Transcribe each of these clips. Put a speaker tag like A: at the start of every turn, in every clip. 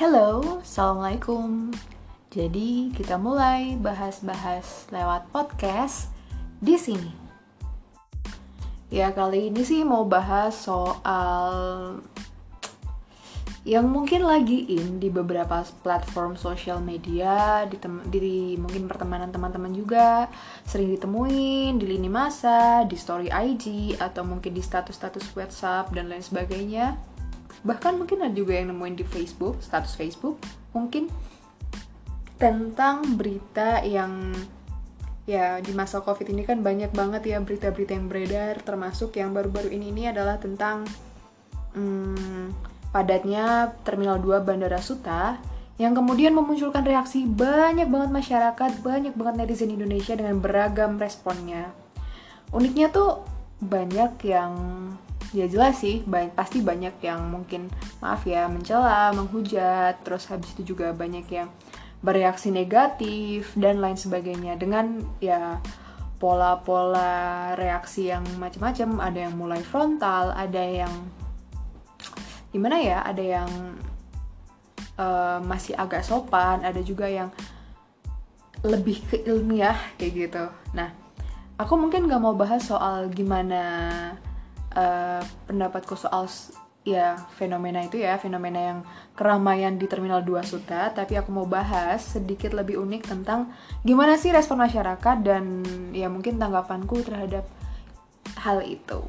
A: Halo, Assalamualaikum. Jadi kita mulai bahas-bahas lewat podcast di sini. Ya kali ini sih mau bahas soal yang mungkin lagi in di beberapa platform sosial media di, di mungkin pertemanan teman-teman juga sering ditemuin di lini masa di story IG atau mungkin di status-status WhatsApp dan lain sebagainya bahkan mungkin ada juga yang nemuin di Facebook status Facebook mungkin tentang berita yang ya di masa covid ini kan banyak banget ya berita-berita yang beredar termasuk yang baru-baru ini ini adalah tentang hmm, padatnya Terminal 2 Bandara Suta yang kemudian memunculkan reaksi banyak banget masyarakat, banyak banget netizen Indonesia dengan beragam responnya. Uniknya tuh banyak yang ya jelas sih, banyak, pasti banyak yang mungkin maaf ya mencela, menghujat, terus habis itu juga banyak yang bereaksi negatif dan lain sebagainya. Dengan ya pola-pola reaksi yang macam-macam, ada yang mulai frontal, ada yang gimana ya ada yang uh, masih agak sopan ada juga yang lebih ke ilmiah kayak gitu. Nah aku mungkin gak mau bahas soal gimana uh, pendapatku soal ya fenomena itu ya fenomena yang keramaian di Terminal 2 Suta tapi aku mau bahas sedikit lebih unik tentang gimana sih respon masyarakat dan ya mungkin tanggapanku terhadap hal itu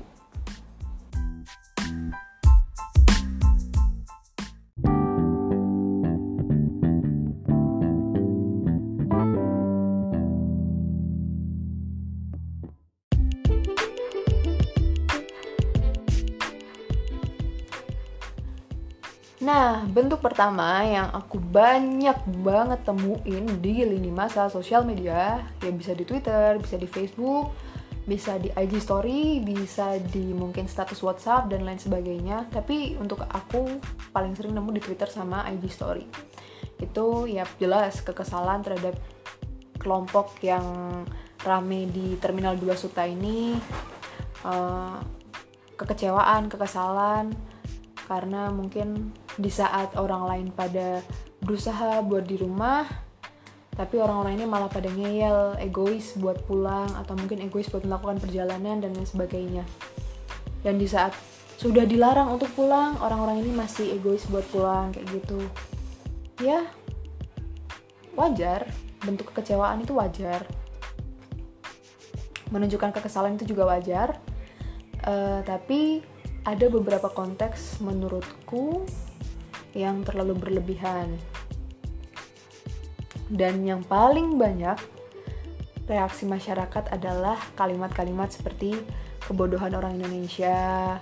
A: Nah, bentuk pertama yang aku banyak banget temuin di lini masa sosial media, ya bisa di Twitter, bisa di Facebook, bisa di IG story, bisa di mungkin status WhatsApp dan lain sebagainya. Tapi untuk aku paling sering nemu di Twitter sama IG story. Itu ya jelas kekesalan terhadap kelompok yang rame di Terminal 2 Suta ini, uh, kekecewaan, kekesalan, karena mungkin di saat orang lain pada berusaha buat di rumah tapi orang-orang ini malah pada ngeyel, egois buat pulang atau mungkin egois buat melakukan perjalanan dan lain sebagainya. Dan di saat sudah dilarang untuk pulang, orang-orang ini masih egois buat pulang kayak gitu. Ya, wajar, bentuk kekecewaan itu wajar. Menunjukkan kekesalan itu juga wajar. Uh, tapi ada beberapa konteks menurutku yang terlalu berlebihan. Dan yang paling banyak reaksi masyarakat adalah kalimat-kalimat seperti kebodohan orang Indonesia,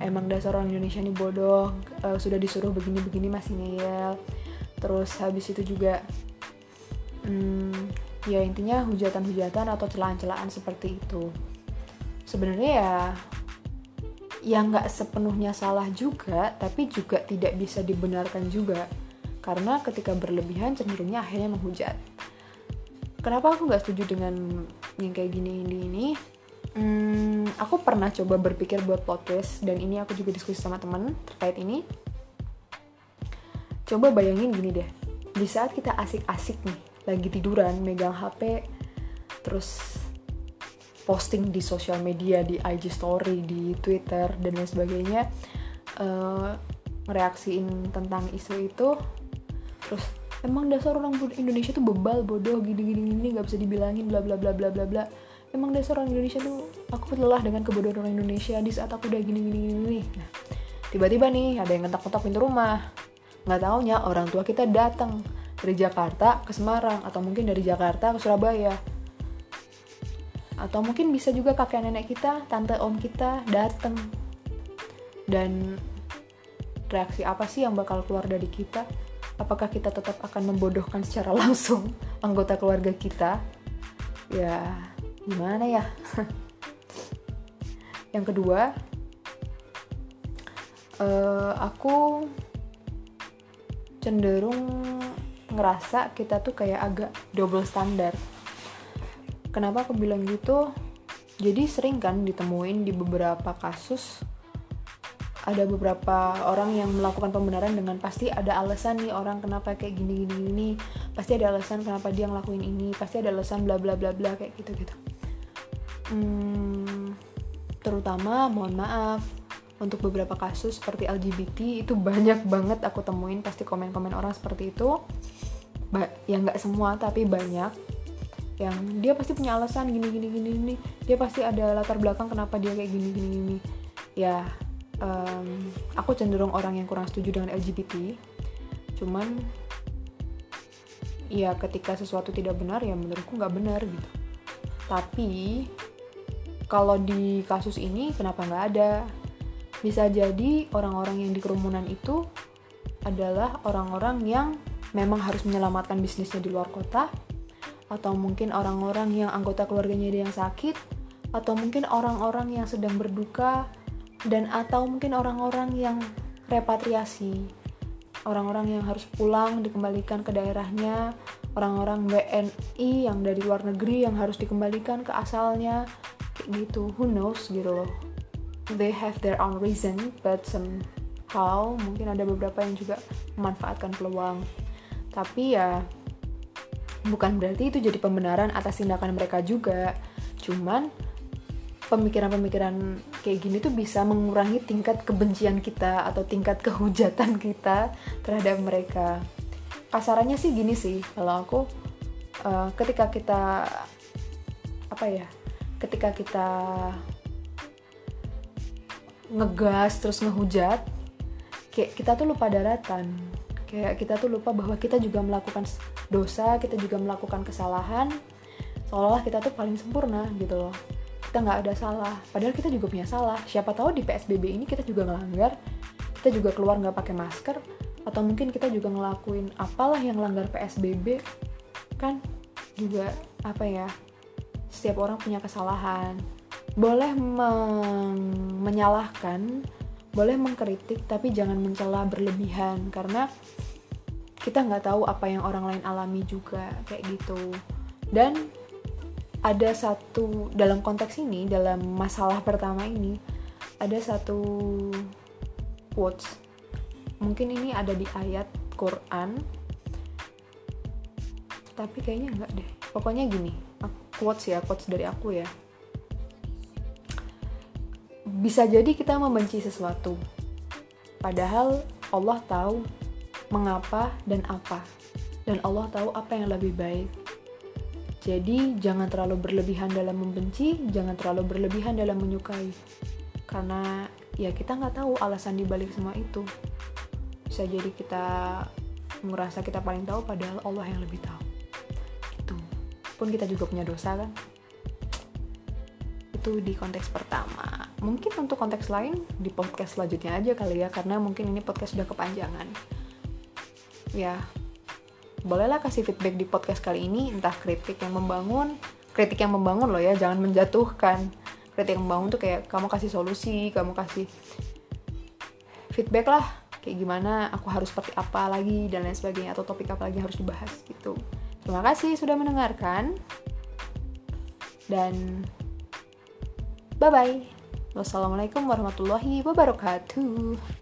A: emang dasar orang Indonesia ini bodoh, uh, sudah disuruh begini-begini masih ngeyel. Terus habis itu juga hmm, ya intinya hujatan-hujatan atau celaan-celaan seperti itu. Sebenarnya ya yang nggak sepenuhnya salah juga, tapi juga tidak bisa dibenarkan juga. Karena ketika berlebihan cenderungnya akhirnya menghujat. Kenapa aku nggak setuju dengan yang kayak gini ini ini? Hmm, aku pernah coba berpikir buat podcast dan ini aku juga diskusi sama temen terkait ini. Coba bayangin gini deh, di saat kita asik-asik nih, lagi tiduran, megang HP, terus posting di sosial media di IG story di Twitter dan lain sebagainya uh, tentang isu itu. Terus emang dasar orang Indonesia tuh bebal bodoh gini gini gini nggak bisa dibilangin bla bla bla bla bla bla. Emang dasar orang Indonesia tuh aku lelah dengan kebodohan orang Indonesia di saat aku udah gini gini gini nah tiba-tiba nih ada yang ngetok-ngetok pintu rumah. Nggak taunya orang tua kita datang dari Jakarta ke Semarang atau mungkin dari Jakarta ke Surabaya atau mungkin bisa juga kakek nenek kita tante om kita dateng. Dan reaksi apa sih yang bakal keluar dari kita? Apakah kita tetap akan membodohkan secara langsung anggota keluarga kita? Ya gimana ya? Yang kedua uh, aku cenderung ngerasa kita tuh kayak agak double standar Kenapa aku bilang gitu? Jadi sering kan ditemuin di beberapa kasus ada beberapa orang yang melakukan pembenaran dengan pasti ada alasan nih orang kenapa kayak gini gini. Gini pasti ada alasan kenapa dia ngelakuin ini pasti ada alasan bla bla bla bla kayak gitu gitu hmm, terutama mohon maaf untuk beberapa kasus seperti LGBT itu banyak banget aku temuin pasti komen-komen orang seperti itu. Ba ya nggak semua tapi banyak yang dia pasti punya alasan gini gini gini gini. Dia pasti ada latar belakang kenapa dia kayak gini gini gini. Ya um, aku cenderung orang yang kurang setuju dengan LGBT cuman ya ketika sesuatu tidak benar ya menurutku nggak benar gitu. Tapi kalau di kasus ini kenapa nggak ada? Bisa jadi orang-orang yang di kerumunan itu adalah orang-orang yang memang harus menyelamatkan bisnisnya di luar kota atau mungkin orang-orang yang anggota keluarganya dia yang sakit. Atau mungkin orang-orang yang sedang berduka. Dan atau mungkin orang-orang yang repatriasi. Orang-orang yang harus pulang dikembalikan ke daerahnya. Orang-orang WNI yang dari luar negeri yang harus dikembalikan ke asalnya. Kayak gitu who knows gitu loh. They have their own reason but somehow mungkin ada beberapa yang juga memanfaatkan peluang. Tapi ya bukan berarti itu jadi pembenaran atas tindakan mereka juga cuman pemikiran-pemikiran kayak gini tuh bisa mengurangi tingkat kebencian kita atau tingkat kehujatan kita terhadap mereka. Kasarannya sih gini sih, kalau aku uh, ketika kita apa ya, ketika kita ngegas terus ngehujat, kayak kita tuh lupa daratan. Kayak kita tuh lupa bahwa kita juga melakukan dosa, kita juga melakukan kesalahan, seolah-olah kita tuh paling sempurna gitu loh. Kita nggak ada salah. Padahal kita juga punya salah. Siapa tahu di psbb ini kita juga ngelanggar kita juga keluar nggak pakai masker atau mungkin kita juga ngelakuin apalah yang langgar psbb kan? Juga apa ya setiap orang punya kesalahan. Boleh menyalahkan boleh mengkritik tapi jangan mencela berlebihan. Karena kita nggak tahu apa yang orang lain alami juga kayak gitu. Dan ada satu dalam konteks ini dalam masalah pertama ini ada satu quotes. Mungkin ini ada di ayat Quran tapi kayaknya enggak deh. Pokoknya gini quotes ya quotes dari aku ya. Bisa jadi kita membenci sesuatu padahal Allah tahu mengapa dan apa dan Allah tahu apa yang lebih baik jadi, jangan terlalu berlebihan dalam membenci, jangan terlalu berlebihan dalam menyukai. Karena ya kita nggak tahu alasan dibalik semua itu. Bisa jadi kita merasa kita paling tahu padahal Allah yang lebih tahu. Itu. Pun kita juga punya dosa kan. Itu di konteks pertama. Mungkin untuk konteks lain di podcast selanjutnya aja kali ya karena mungkin ini podcast sudah kepanjangan. Ya, bolehlah kasih feedback di podcast kali ini entah kritik yang membangun kritik yang membangun loh ya jangan menjatuhkan. Kritik yang membangun tuh kayak kamu kasih solusi kamu kasih feedback lah kayak gimana aku harus seperti apa lagi dan lain sebagainya atau topik apa lagi harus dibahas gitu. Terima kasih sudah mendengarkan. Dan bye bye wassalamualaikum warahmatullahi wabarakatuh